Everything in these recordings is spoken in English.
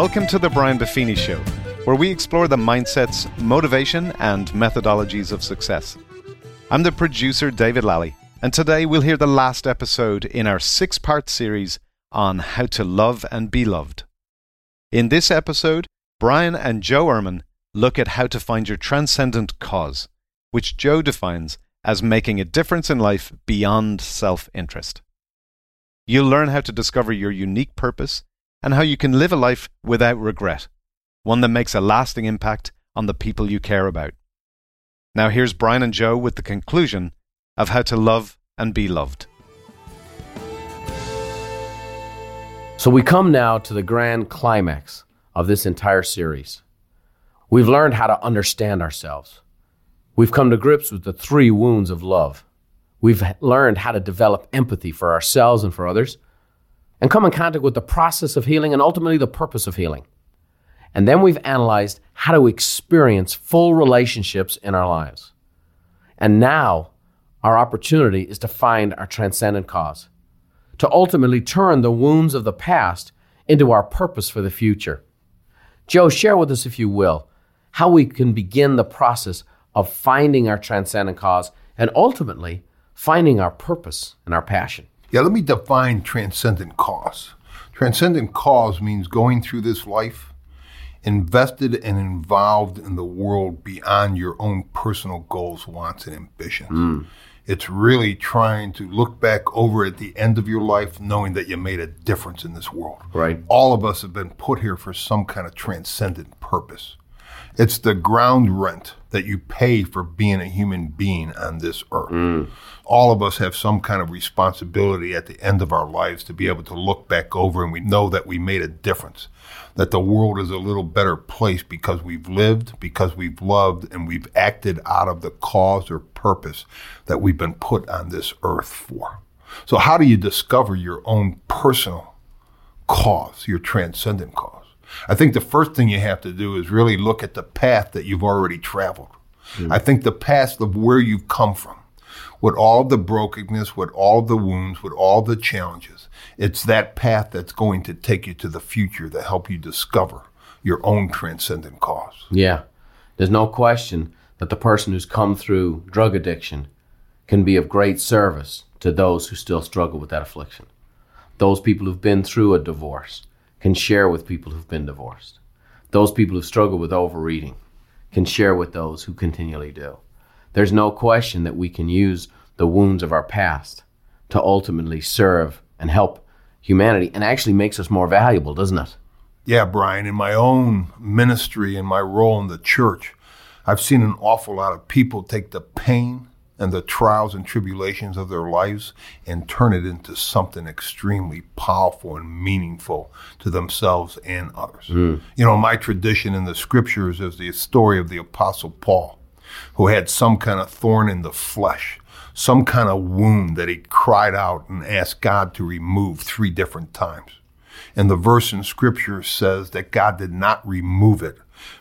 Welcome to the Brian Buffini Show, where we explore the mindsets, motivation, and methodologies of success. I'm the producer, David Lally, and today we'll hear the last episode in our six part series on how to love and be loved. In this episode, Brian and Joe Ehrmann look at how to find your transcendent cause, which Joe defines as making a difference in life beyond self interest. You'll learn how to discover your unique purpose and how you can live a life without regret, one that makes a lasting impact on the people you care about. Now, here's Brian and Joe with the conclusion of how to love and be loved. So, we come now to the grand climax of this entire series. We've learned how to understand ourselves. We've come to grips with the three wounds of love. We've learned how to develop empathy for ourselves and for others and come in contact with the process of healing and ultimately the purpose of healing. And then we've analyzed how to experience full relationships in our lives. And now our opportunity is to find our transcendent cause, to ultimately turn the wounds of the past into our purpose for the future. Joe, share with us, if you will, how we can begin the process of finding our transcendent cause and ultimately finding our purpose and our passion. Yeah, let me define transcendent cause. Transcendent cause means going through this life invested and involved in the world beyond your own personal goals, wants, and ambitions. Mm. It's really trying to look back over at the end of your life knowing that you made a difference in this world. Right. All of us have been put here for some kind of transcendent purpose. It's the ground rent that you pay for being a human being on this earth. Mm. All of us have some kind of responsibility at the end of our lives to be able to look back over and we know that we made a difference, that the world is a little better place because we've lived, because we've loved, and we've acted out of the cause or purpose that we've been put on this earth for. So, how do you discover your own personal cause, your transcendent cause? I think the first thing you have to do is really look at the path that you've already traveled. Mm. I think the path of where you've come from, with all the brokenness, with all the wounds, with all the challenges, it's that path that's going to take you to the future to help you discover your own transcendent cause. Yeah. There's no question that the person who's come through drug addiction can be of great service to those who still struggle with that affliction. Those people who've been through a divorce, can share with people who've been divorced. Those people who struggle with overeating can share with those who continually do. There's no question that we can use the wounds of our past to ultimately serve and help humanity and actually makes us more valuable, doesn't it? Yeah, Brian, in my own ministry and my role in the church, I've seen an awful lot of people take the pain and the trials and tribulations of their lives and turn it into something extremely powerful and meaningful to themselves and others. Mm. You know, my tradition in the scriptures is the story of the Apostle Paul, who had some kind of thorn in the flesh, some kind of wound that he cried out and asked God to remove three different times. And the verse in scripture says that God did not remove it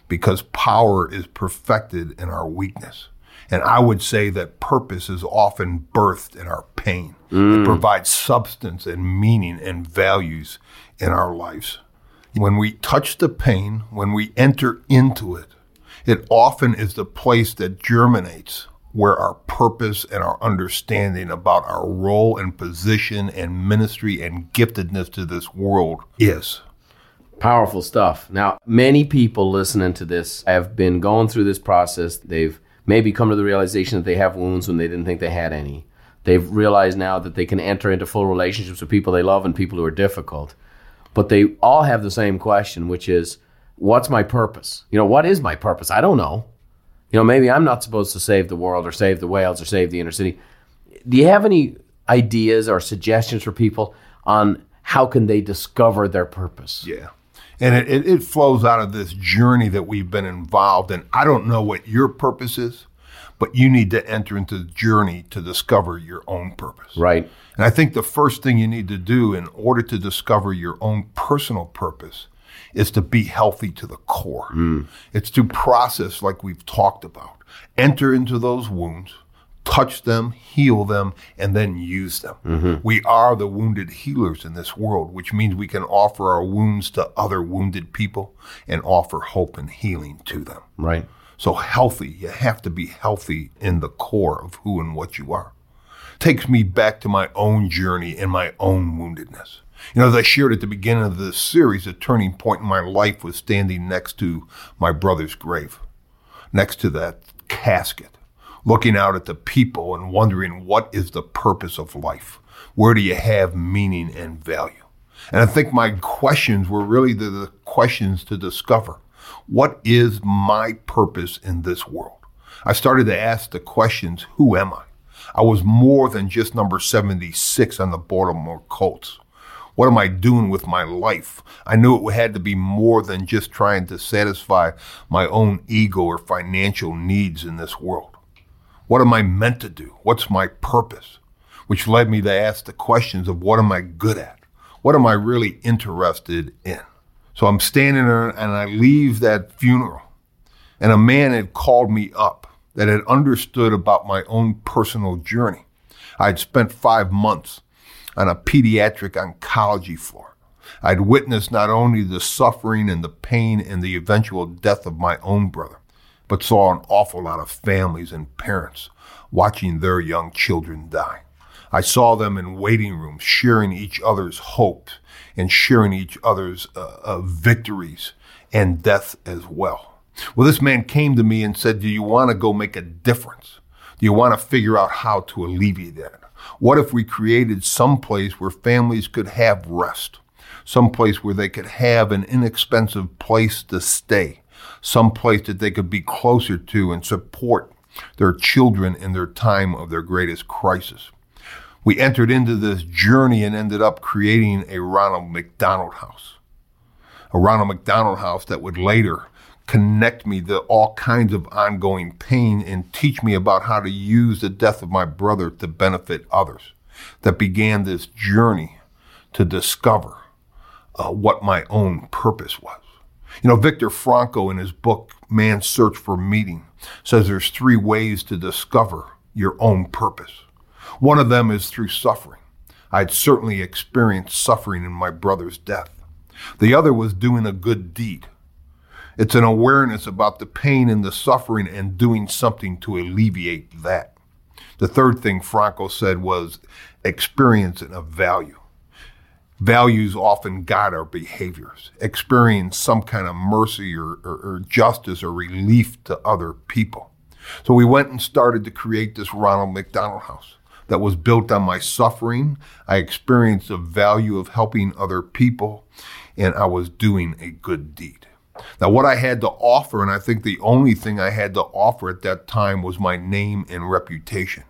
because power is perfected in our weakness. And I would say that purpose is often birthed in our pain. Mm. It provides substance and meaning and values in our lives. When we touch the pain, when we enter into it, it often is the place that germinates where our purpose and our understanding about our role and position and ministry and giftedness to this world is. Powerful stuff. Now, many people listening to this have been going through this process. They've maybe come to the realization that they have wounds when they didn't think they had any. They've realized now that they can enter into full relationships with people they love and people who are difficult. But they all have the same question, which is, what's my purpose? You know, what is my purpose? I don't know. You know, maybe I'm not supposed to save the world or save the whales or save the inner city. Do you have any ideas or suggestions for people on how can they discover their purpose? Yeah. And it, it, it, flows out of this journey that we've been involved in. I don't know what your purpose is, but you need to enter into the journey to discover your own purpose. Right. And I think the first thing you need to do in order to discover your own personal purpose is to be healthy to the core. Mm. It's to process like we've talked about. Enter into those wounds, touch them, heal them, and then use them. Mm-hmm. We are the wounded healers in this world, which means we can offer our wounds to other wounded people and offer hope and healing to them. Right. So healthy, you have to be healthy in the core of who and what you are. Takes me back to my own journey and my own woundedness. You know, as I shared at the beginning of this series, a turning point in my life was standing next to my brother's grave, next to that casket, looking out at the people and wondering what is the purpose of life? Where do you have meaning and value? And I think my questions were really the, the questions to discover. What is my purpose in this world? I started to ask the questions, who am I? I was more than just number 76 on the Baltimore Colts. What am I doing with my life? I knew it had to be more than just trying to satisfy my own ego or financial needs in this world. What am I meant to do? What's my purpose? Which led me to ask the questions of what am I good at? What am I really interested in? So I'm standing there and I leave that funeral, and a man had called me up that had understood about my own personal journey. I'd spent five months on a pediatric oncology floor. I'd witnessed not only the suffering and the pain and the eventual death of my own brother, but saw an awful lot of families and parents watching their young children die. I saw them in waiting rooms sharing each other's hopes and sharing each other's uh, uh, victories and death as well. Well, this man came to me and said, Do you want to go make a difference? Do you want to figure out how to alleviate that? What if we created some place where families could have rest? Some place where they could have an inexpensive place to stay? Some place that they could be closer to and support their children in their time of their greatest crisis? We entered into this journey and ended up creating a Ronald McDonald House. A Ronald McDonald House that would later connect me to all kinds of ongoing pain and teach me about how to use the death of my brother to benefit others. That began this journey to discover uh, what my own purpose was. You know, Viktor Frankl in his book, Man's Search for Meaning, says there's three ways to discover your own purpose. One of them is through suffering. I'd certainly experienced suffering in my brother's death. The other was doing a good deed. It's an awareness about the pain and the suffering and doing something to alleviate that. The third thing Frankl said was experiencing a value. Values often guide our behaviors. Experience some kind of mercy or, or, or justice or relief to other people. So we went and started to create this Ronald McDonald House that was built on my suffering. I experienced the value of helping other people, and I was doing a good deed. Now, what I had to offer, and I think the only thing I had to offer at that time was my name and reputation.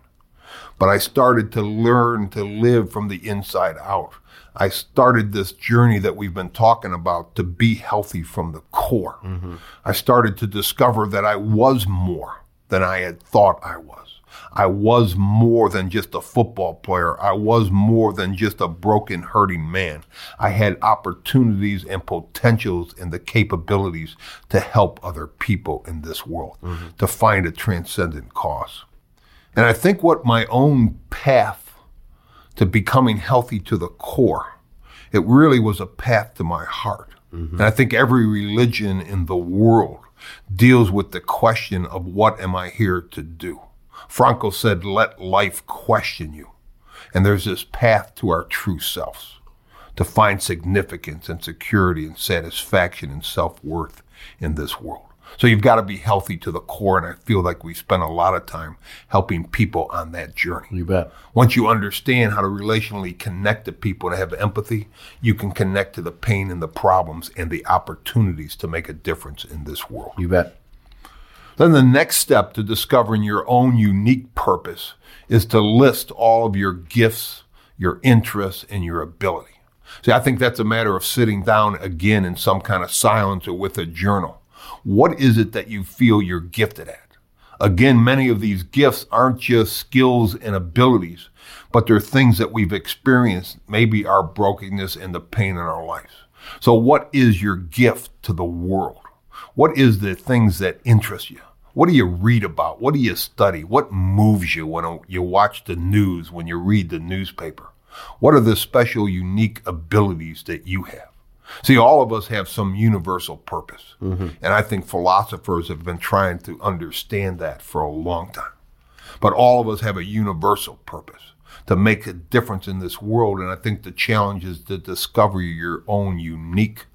But I started to learn to live from the inside out. I started this journey that we've been talking about to be healthy from the core. Mm-hmm. I started to discover that I was more than I had thought I was. I was more than just a football player. I was more than just a broken, hurting man. I had opportunities and potentials and the capabilities to help other people in this world, mm-hmm. to find a transcendent cause. And I think what my own path to becoming healthy to the core, it really was a path to my heart. Mm-hmm. And I think every religion in the world deals with the question of what am I here to do? Frankl said, let life question you. And there's this path to our true selves to find significance and security and satisfaction and self worth in this world. So you've got to be healthy to the core. And I feel like we spend a lot of time helping people on that journey. You bet. Once you understand how to relationally connect to people and have empathy, you can connect to the pain and the problems and the opportunities to make a difference in this world. You bet. Then the next step to discovering your own unique purpose is to list all of your gifts, your interests, and your ability. See, I think that's a matter of sitting down again in some kind of silence or with a journal. What is it that you feel you're gifted at? Again, many of these gifts aren't just skills and abilities, but they're things that we've experienced, maybe our brokenness and the pain in our lives. So, what is your gift to the world? What is the things that interest you? What do you read about? What do you study? What moves you when you watch the news, when you read the newspaper? What are the special, unique abilities that you have? See, all of us have some universal purpose. Mm-hmm. And I think philosophers have been trying to understand that for a long time. But all of us have a universal purpose to make a difference in this world. And I think the challenge is to discover your own unique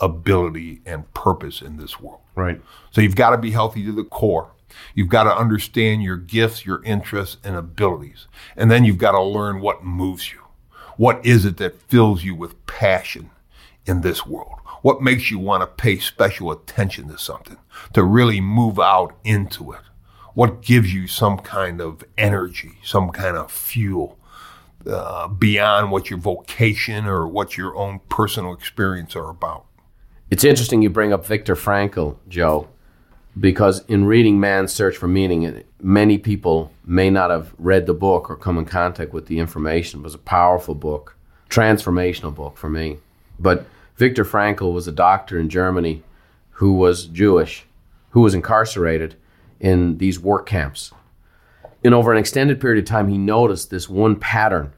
ability and purpose in this world. Right. So you've got to be healthy to the core. You've got to understand your gifts, your interests, and abilities. And then you've got to learn what moves you. What is it that fills you with passion in this world? What makes you want to pay special attention to something, to really move out into it? What gives you some kind of energy, some kind of fuel uh, beyond what your vocation or what your own personal experience are about? It's interesting you bring up Viktor Frankl, Joe, because in reading Man's Search for Meaning, many people may not have read the book or come in contact with the information. It was a powerful book, transformational book for me. But Viktor Frankl was a doctor in Germany who was Jewish, who was incarcerated in these work camps. And over an extended period of time, he noticed this one pattern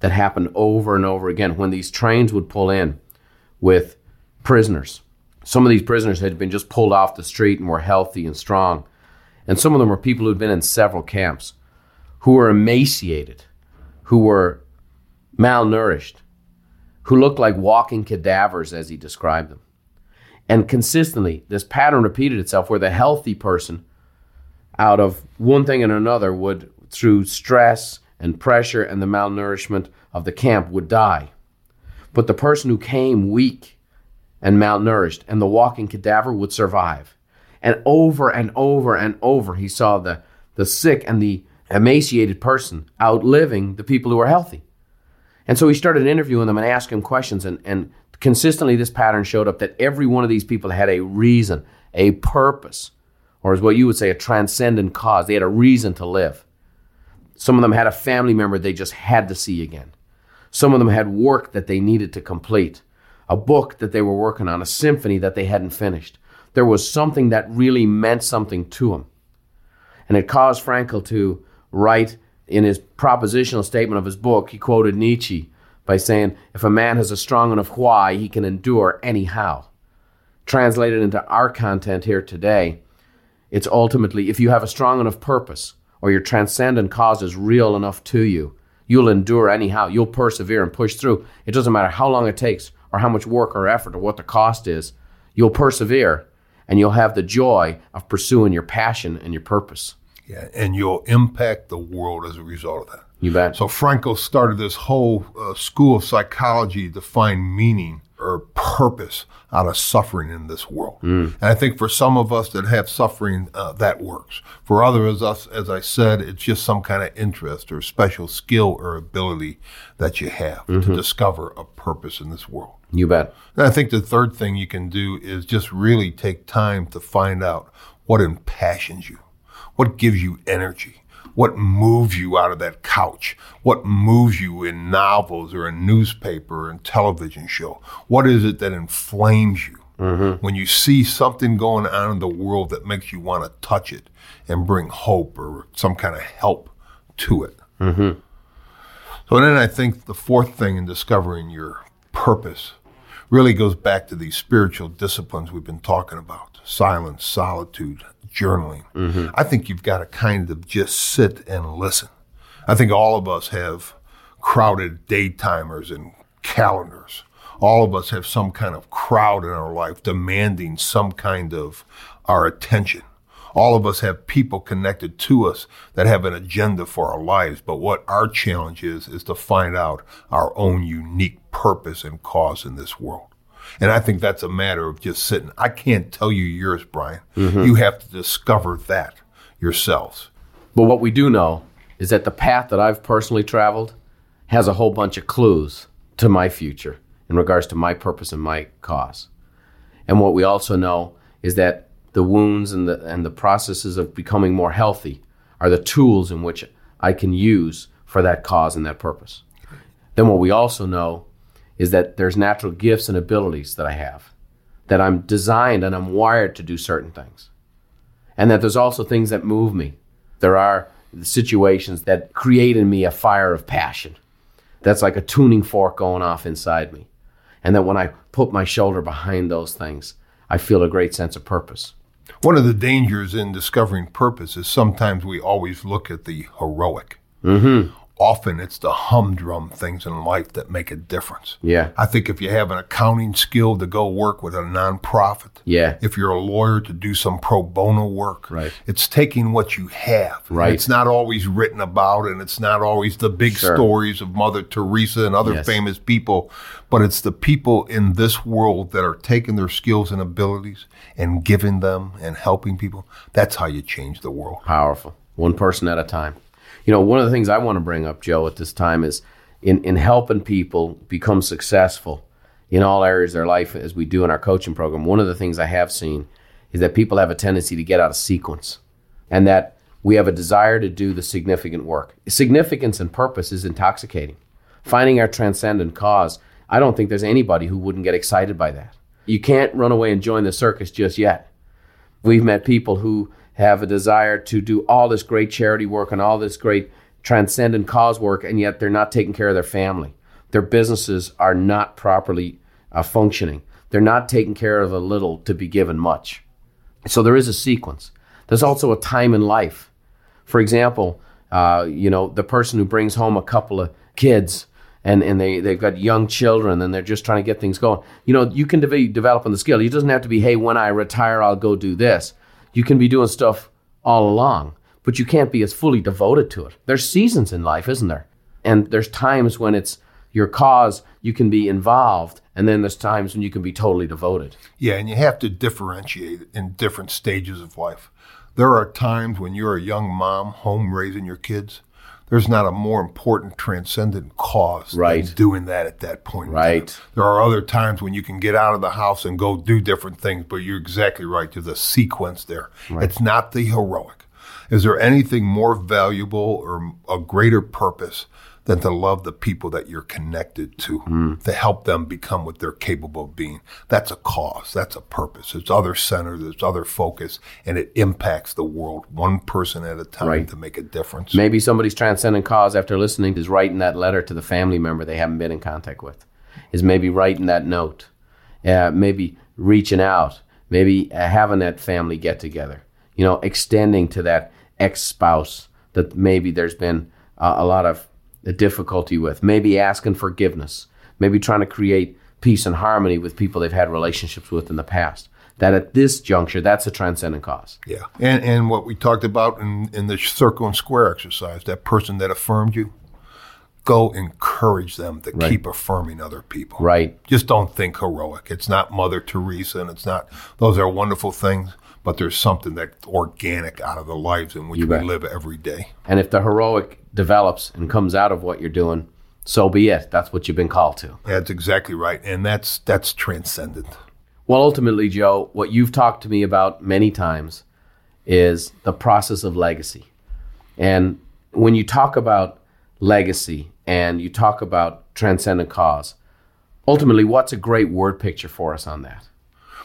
that happened over and over again when these trains would pull in with prisoners some of these prisoners had been just pulled off the street and were healthy and strong. And some of them were people who'd been in several camps, who were emaciated, who were malnourished, who looked like walking cadavers, as he described them. And consistently, this pattern repeated itself where the healthy person, out of one thing and another, would, through stress and pressure and the malnourishment of the camp, would die. But the person who came weak and malnourished, and the walking cadaver would survive. And over and over and over, he saw the, the sick and the emaciated person outliving the people who were healthy. And so he started interviewing them and asking questions, and, and consistently this pattern showed up that every one of these people had a reason, a purpose, or as what you would say, a transcendent cause. They had a reason to live. Some of them had a family member they just had to see again. Some of them had work that they needed to complete a book that they were working on, a symphony that they hadn't finished. There was something that really meant something to them. And it caused Frankl to write in his propositional statement of his book, he quoted Nietzsche by saying, If a man has a strong enough why, he can endure anyhow. Translated into our content here today, it's ultimately if you have a strong enough purpose or your transcendent cause is real enough to you, you'll endure anyhow. You'll persevere and push through. It doesn't matter how long it takes or how much work or effort or what the cost is, you'll persevere and you'll have the joy of pursuing your passion and your purpose. Yeah, and you'll impact the world as a result of that. You bet. So Frankl started this whole uh, school of psychology to find meaning or purpose out of suffering in this world. Mm. And I think for some of us that have suffering, uh, that works. For others, of us, as I said, it's just some kind of interest or special skill or ability that you have mm-hmm. to discover a purpose in this world. You bet. And I think the third thing you can do is just really take time to find out what impassions you, what gives you energy what moves you out of that couch? What moves you in novels or a newspaper and television show? What is it that inflames you? Mm-hmm. When you see something going on in the world that makes you want to touch it and bring hope or some kind of help to it. Mm-hmm. So then I think the fourth thing in discovering your purpose really goes back to these spiritual disciplines we've been talking about silence, solitude, journaling. Mm-hmm. I think you've got to kind of just sit and listen. I think all of us have crowded daytimers and calendars. All of us have some kind of crowd in our life demanding some kind of our attention. All of us have people connected to us that have an agenda for our lives. But what our challenge is, is to find out our own unique purpose and cause in this world. And I think that's a matter of just sitting. I can't tell you yours, Brian. Mm-hmm. You have to discover that yourselves. But what we do know is that the path that I've personally traveled has a whole bunch of clues to my future in regards to my purpose and my cause. And what we also know is that the wounds and the and the processes of becoming more healthy are the tools in which I can use for that cause and that purpose. Then what we also know is that there's natural gifts and abilities that I have, that I'm designed and I'm wired to do certain things. and that there's also things that move me. There are situations that create in me a fire of passion. That's like a tuning fork going off inside me. And that when I put my shoulder behind those things, I feel a great sense of purpose. One of the dangers in discovering purpose is sometimes we always look at the heroic. Mm-hmm often it's the humdrum things in life that make a difference. Yeah. I think if you have an accounting skill to go work with a nonprofit, yeah. If you're a lawyer to do some pro bono work, right. It's taking what you have. Right. It's not always written about, and it's not always the big sure. stories of Mother Teresa and other yes. famous people, but it's the people in this world that are taking their skills and abilities and giving them and helping people. That's how you change the world. Powerful. One person at a time you know, one of the things I want to bring up, Joe, at this time is in, in helping people become successful in all areas of their life, as we do in our coaching program. One of the things I have seen is that people have a tendency to get out of sequence and that we have a desire to do the significant work. Significance and purpose is intoxicating. Finding our transcendent cause, I don't think there's anybody who wouldn't get excited by that. You can't run away and join the circus just yet. We've met people who have a desire to do all this great charity work and all this great transcendent cause work, and yet they're not taking care of their family. Their businesses are not properly uh, functioning. They're not taking care of a little to be given much. So there is a sequence. There's also a time in life. For example, uh, you know, the person who brings home a couple of kids and, and they, they've got young children and they're just trying to get things going. You know, you can de- develop on the skill. It doesn't have to be, hey, when I retire, I'll go do this you can be doing stuff all along, but you can't be as fully devoted to it. There's seasons in life, isn't there? And there's times when it's your cause, you can be involved, and then there's times when you can be totally devoted. Yeah, and you have to differentiate in different stages of life. There are times when you're a young mom home raising your kids there's not a more important transcendent cause right. than doing that at that point. Right. There are other times when you can get out of the house and go do different things, but you're exactly right. There's a sequence there. Right. It's not the heroic. Is there anything more valuable or a greater purpose than to love the people that you're connected to, mm. to help them become what they're capable of being. That's a cause. That's a purpose. It's other centered. It's other focus, and it impacts the world one person at a time right. to make a difference. Maybe somebody's transcendent cause after listening is writing that letter to the family member they haven't been in contact with, is maybe writing that note, uh, maybe reaching out, maybe uh, having that family get together, you know, extending to that ex spouse that maybe there's been uh, a lot of a difficulty with, maybe asking forgiveness, maybe trying to create peace and harmony with people they've had relationships with in the past. That at this juncture, that's a transcendent cause. Yeah. And, and what we talked about in, in the circle and square exercise, that person that affirmed you, go encourage them to right. keep affirming other people. Right. Just don't think heroic. It's not Mother Teresa and it's not, those are wonderful things, but there's something that's organic out of the lives in which we live every day. And if the heroic develops and comes out of what you're doing, so be it. That's what you've been called to. That's exactly right. And that's that's transcendent. Well, ultimately, Joe, what you've talked to me about many times is the process of legacy. And when you talk about legacy and you talk about transcendent cause, ultimately, what's a great word picture for us on that?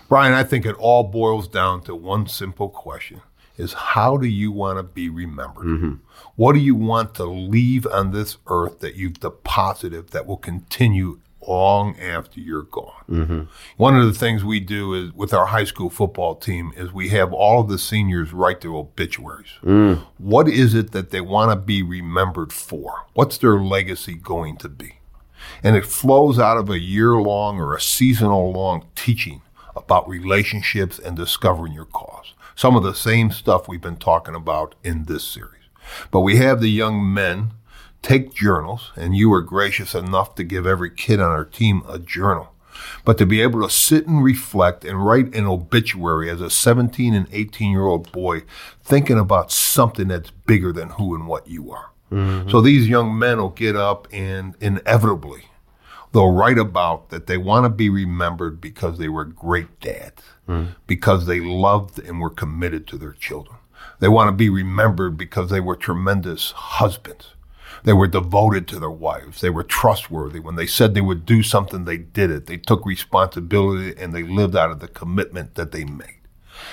Brian, I think it all boils down to one simple question is how do you want to be remembered? Mm-hmm. What do you want to leave on this earth that you've deposited that will continue long after you're gone? Mm-hmm. One of the things we do is with our high school football team is we have all of the seniors write their obituaries. Mm. What is it that they want to be remembered for? What's their legacy going to be? And it flows out of a year long or a seasonal long teaching about relationships and discovering your cause some of the same stuff we've been talking about in this series. But we have the young men take journals, and you were gracious enough to give every kid on our team a journal. But to be able to sit and reflect and write an obituary as a 17 and 18 year old boy, thinking about something that's bigger than who and what you are. Mm-hmm. So these young men will get up and inevitably they'll write about that they want to be remembered because they were great dads mm. because they loved and were committed to their children. They want to be remembered because they were tremendous husbands. They were devoted to their wives. They were trustworthy. When they said they would do something, they did it. They took responsibility and they lived out of the commitment that they made.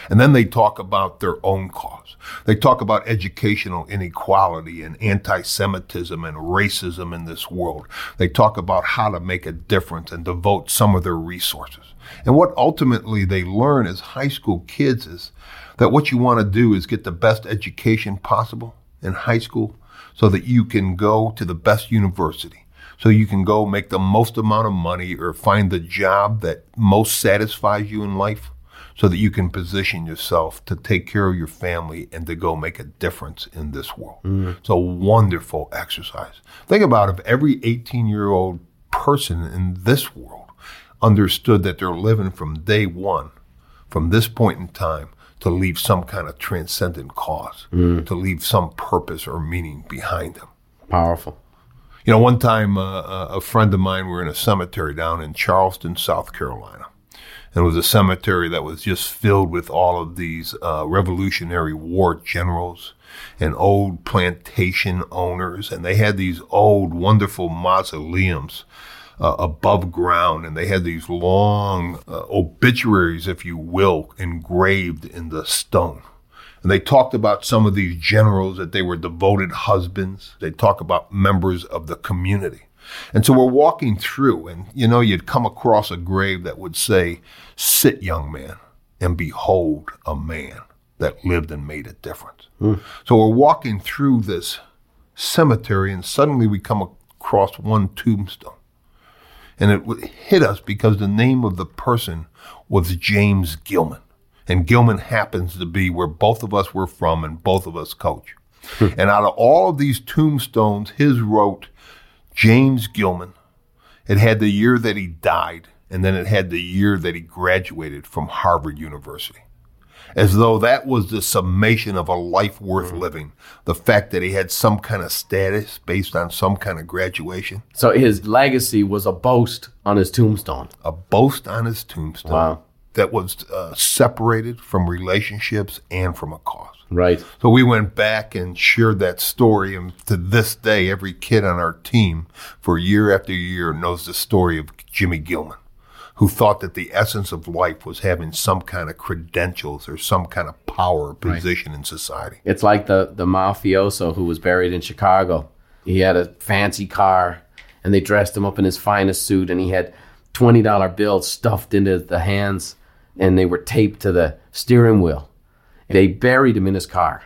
And then they talk about their own cause. They talk about educational inequality and anti-Semitism and racism in this world. They talk about how to make a difference and devote some of their resources. And what ultimately they learn as high school kids is that what you want to do is get the best education possible in high school so that you can go to the best university. So you can go make the most amount of money or find the job that most satisfies you in life so that you can position yourself to take care of your family and to go make a difference in this world. Mm. It's a wonderful exercise. Think about if every 18 year old person in this world understood that they're living from day one, from this point in time, to leave some kind of transcendent cause, mm. to leave some purpose or meaning behind them. Powerful. You know, one time uh, uh a friend of mine we were in a cemetery down in Charleston, South Carolina. And it was a cemetery that was just filled with all of these uh, Revolutionary War generals and old plantation owners. And they had these old, wonderful mausoleums uh, above ground. And they had these long uh, obituaries, if you will, engraved in the stone. And they talked about some of these generals that they were devoted husbands. They talk about members of the community. And so we're walking through, and you know, you'd come across a grave that would say, Sit, young man, and behold a man that lived and made a difference. Hmm. So we're walking through this cemetery, and suddenly we come across one tombstone. And it hit us because the name of the person was James Gilman. And Gilman happens to be where both of us were from and both of us coach. Hmm. and out of all of these tombstones, his wrote James Gilman. It had the year that he died, and then it had the year that he graduated from Harvard University. As though that was the summation of a life worth living. The fact that he had some kind of status based on some kind of graduation, So his legacy was a boast on his tombstone. a boast on his tombstone Wow. that was uh, separated from relationships and from a cause. Right. So we went back and shared that story, and to this day, every kid on our team, for year after year, knows the story of Jimmy Gilman, who thought that the essence of life was having some kind of credentials or some kind of power position in society. It's like the the mafioso who was buried in Chicago. He had a fancy car, and they dressed him up in his finest suit, and he had twenty dollar bills stuffed into the hands, and they were taped to the steering wheel. They buried him in his car,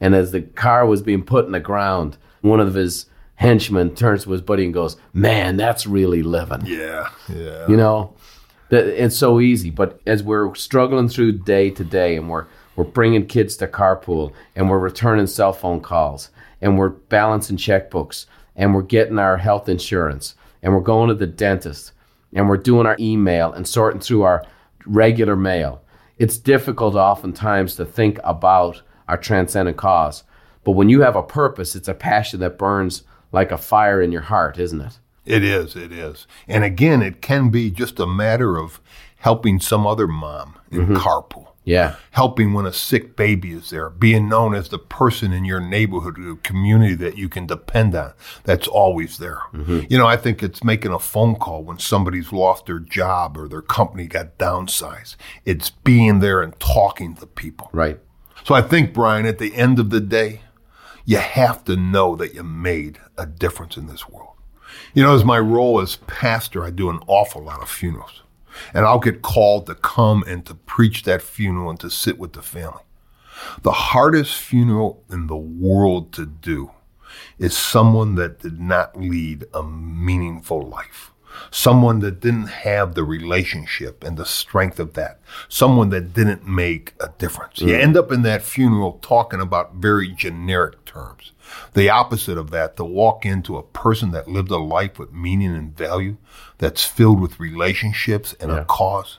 and as the car was being put in the ground, one of his henchmen turns to his buddy and goes, "Man, that's really living." Yeah, yeah. You know, it's so easy. But as we're struggling through day to day, and we're we're bringing kids to carpool, and we're returning cell phone calls, and we're balancing checkbooks, and we're getting our health insurance, and we're going to the dentist, and we're doing our email and sorting through our regular mail. It's difficult oftentimes to think about our transcendent cause. But when you have a purpose, it's a passion that burns like a fire in your heart, isn't it? It is, it is. And again, it can be just a matter of helping some other mom in mm-hmm. carpool. Yeah. helping when a sick baby is there, being known as the person in your neighborhood or community that you can depend on. That's always there. Mm-hmm. You know, I think it's making a phone call when somebody's lost their job or their company got downsized. It's being there and talking to people. Right. So I think, Brian, at the end of the day, you have to know that you made a difference in this world. You know, as my role as pastor, I do an awful lot of funerals. And I'll get called to come and to preach that funeral and to sit with the family. The hardest funeral in the world to do is someone that did not lead a meaningful life. Someone that didn't have the relationship and the strength of that. Someone that didn't make a difference. You mm. end up in that funeral talking about very generic terms. The opposite of that, to walk into a person that lived a life with meaning and value, that's filled with relationships and a cause,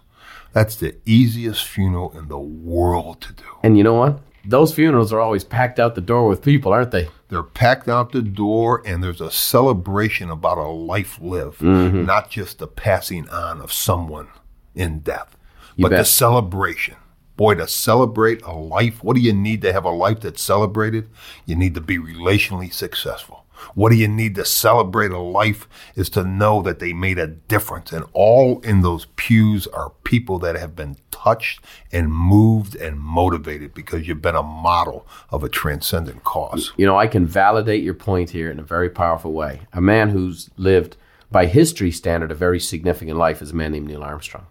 that's the easiest funeral in the world to do. And you know what? Those funerals are always packed out the door with people, aren't they? They're packed out the door, and there's a celebration about a life lived, mm-hmm. not just the passing on of someone in death, but the celebration. Boy, to celebrate a life, what do you need to have a life that's celebrated? You need to be relationally successful. What do you need to celebrate a life is to know that they made a difference. And all in those pews are people that have been touched and moved and motivated because you've been a model of a transcendent cause. You know, I can validate your point here in a very powerful way. A man who's lived, by history standard, a very significant life is a man named Neil Armstrong.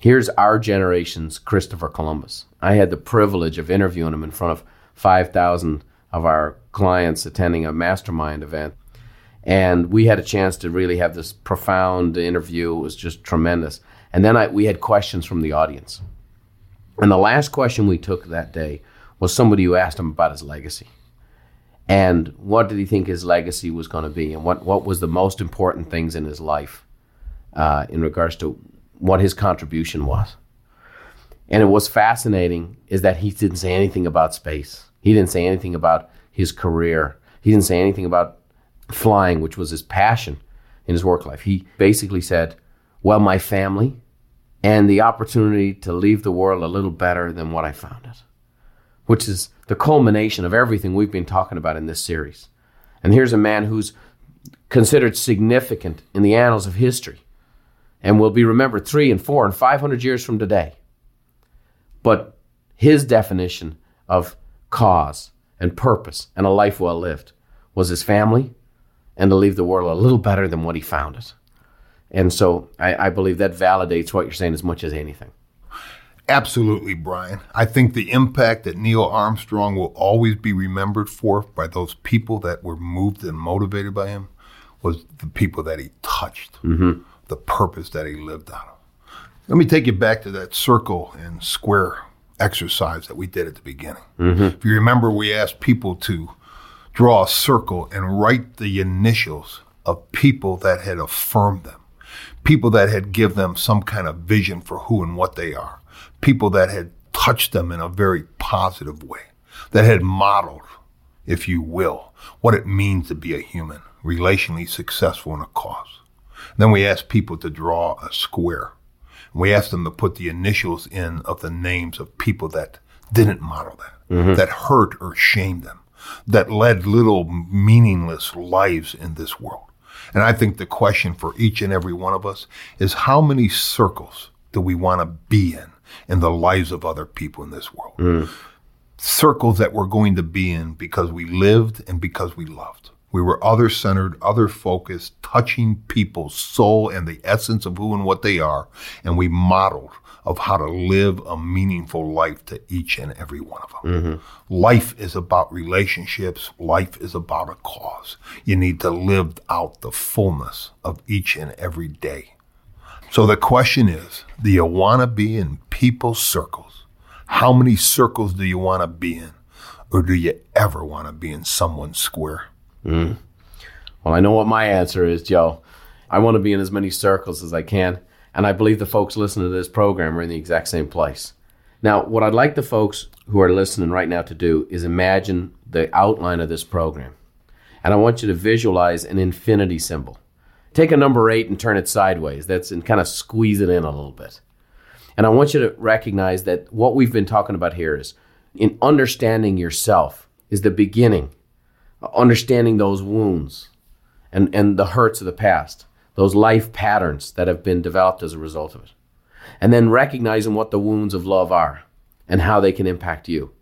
Here's our generation's Christopher Columbus. I had the privilege of interviewing him in front of 5,000 of our clients attending a mastermind event. And we had a chance to really have this profound interview. It was just tremendous. And then I, we had questions from the audience. And the last question we took that day was somebody who asked him about his legacy. And what did he think his legacy was going to be? And what, what was the most important things in his life uh, in regards to what his contribution was? And it was fascinating is that he didn't say anything about space. He didn't say anything about his career. He didn't say anything about flying, which was his passion in his work life. He basically said, Well, my family and the opportunity to leave the world a little better than what I found it, which is the culmination of everything we've been talking about in this series. And here's a man who's considered significant in the annals of history and will be remembered three and four and 500 years from today. But his definition of cause and purpose and a life well lived was his family and to leave the world a little better than what he found it. And so I, I believe that validates what you're saying as much as anything. Absolutely, Brian. I think the impact that Neil Armstrong will always be remembered for by those people that were moved and motivated by him was the people that he touched, mm-hmm. the purpose that he lived out of. Let me take you back to that circle and square exercise that we did at the beginning. Mm-hmm. If you remember, we asked people to draw a circle and write the initials of people that had affirmed them, people that had given them some kind of vision for who and what they are, people that had touched them in a very positive way, that had modeled, if you will, what it means to be a human, relationally successful in a cause. Then we asked people to draw a square we asked them to put the initials in of the names of people that didn't model that, mm-hmm. that hurt or shamed them, that led little meaningless lives in this world. And I think the question for each and every one of us is how many circles do we want to be in in the lives of other people in this world? Mm. Circles that we're going to be in because we lived and because we loved. We were other centered, other focused, touching people's soul and the essence of who and what they are. And we modeled of how to live a meaningful life to each and every one of them. Mm-hmm. Life is about relationships. Life is about a cause. You need to live out the fullness of each and every day. So the question is, do you want to be in people's circles? How many circles do you want to be in? Or do you ever want to be in someone's square? Mm. Well, I know what my answer is, Joe. I want to be in as many circles as I can, and I believe the folks listening to this program are in the exact same place. Now, what I'd like the folks who are listening right now to do is imagine the outline of this program. And I want you to visualize an infinity symbol. Take a number eight and turn it sideways. That's and kind of squeeze it in a little bit. And I want you to recognize that what we've been talking about here is in understanding yourself is the beginning understanding those wounds and, and the hurts of the past, those life patterns that have been developed as a result of it. And then recognizing what the wounds of love are and how they can impact you.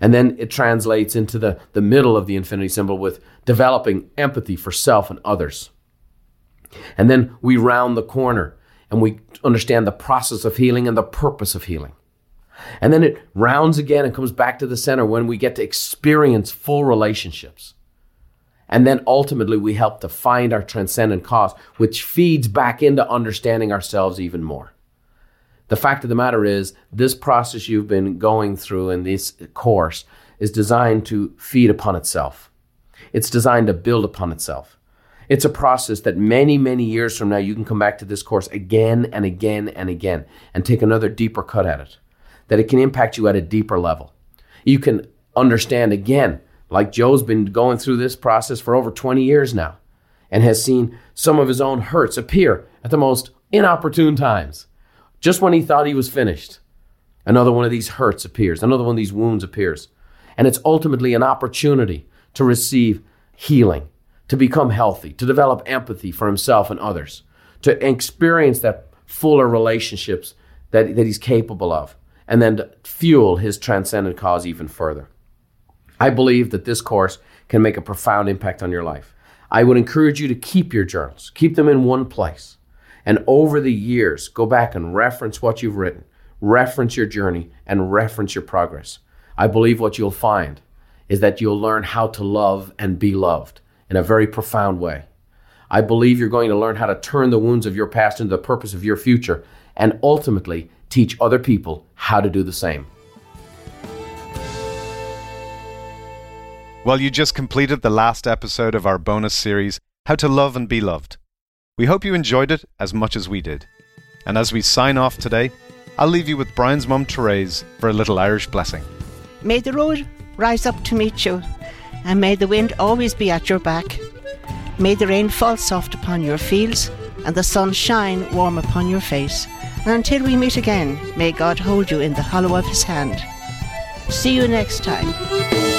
And then it translates into the, the middle of the infinity symbol with developing empathy for self and others. And then we round the corner and we understand the process of healing and the purpose of healing. And then it rounds again and comes back to the center when we get to experience full relationships. And then ultimately, we help to find our transcendent cause, which feeds back into understanding ourselves even more. The fact of the matter is, this process you've been going through in this course is designed to feed upon itself. It's designed to build upon itself. It's a process that many, many years from now, you can come back to this course again and again and again and take another deeper cut at it that it can impact you at a deeper level. You can understand again, like Joe's been going through this process for over 20 years now and has seen some of his own hurts appear at the most inopportune times. Just when he thought he was finished, another one of these hurts appears, another one of these wounds appears. And it's ultimately an opportunity to receive healing, to become healthy, to develop empathy for himself and others, to experience that fuller relationships that, that he's capable of, and then fuel his transcendent cause even further. I believe that this course can make a profound impact on your life. I would encourage you to keep your journals, keep them in one place. And over the years, go back and reference what you've written, reference your journey, and reference your progress. I believe what you'll find is that you'll learn how to love and be loved in a very profound way. I believe you're going to learn how to turn the wounds of your past into the purpose of your future and ultimately teach other people how to do the same. Well, you just completed the last episode of our bonus series, How to Love and Be Loved. We hope you enjoyed it as much as we did. And as we sign off today, I'll leave you with Brian's mum Therese for a little Irish blessing. May the road rise up to meet you, and may the wind always be at your back. May the rain fall soft upon your fields, and the sun shine warm upon your face. Until we meet again, may God hold you in the hollow of his hand. See you next time.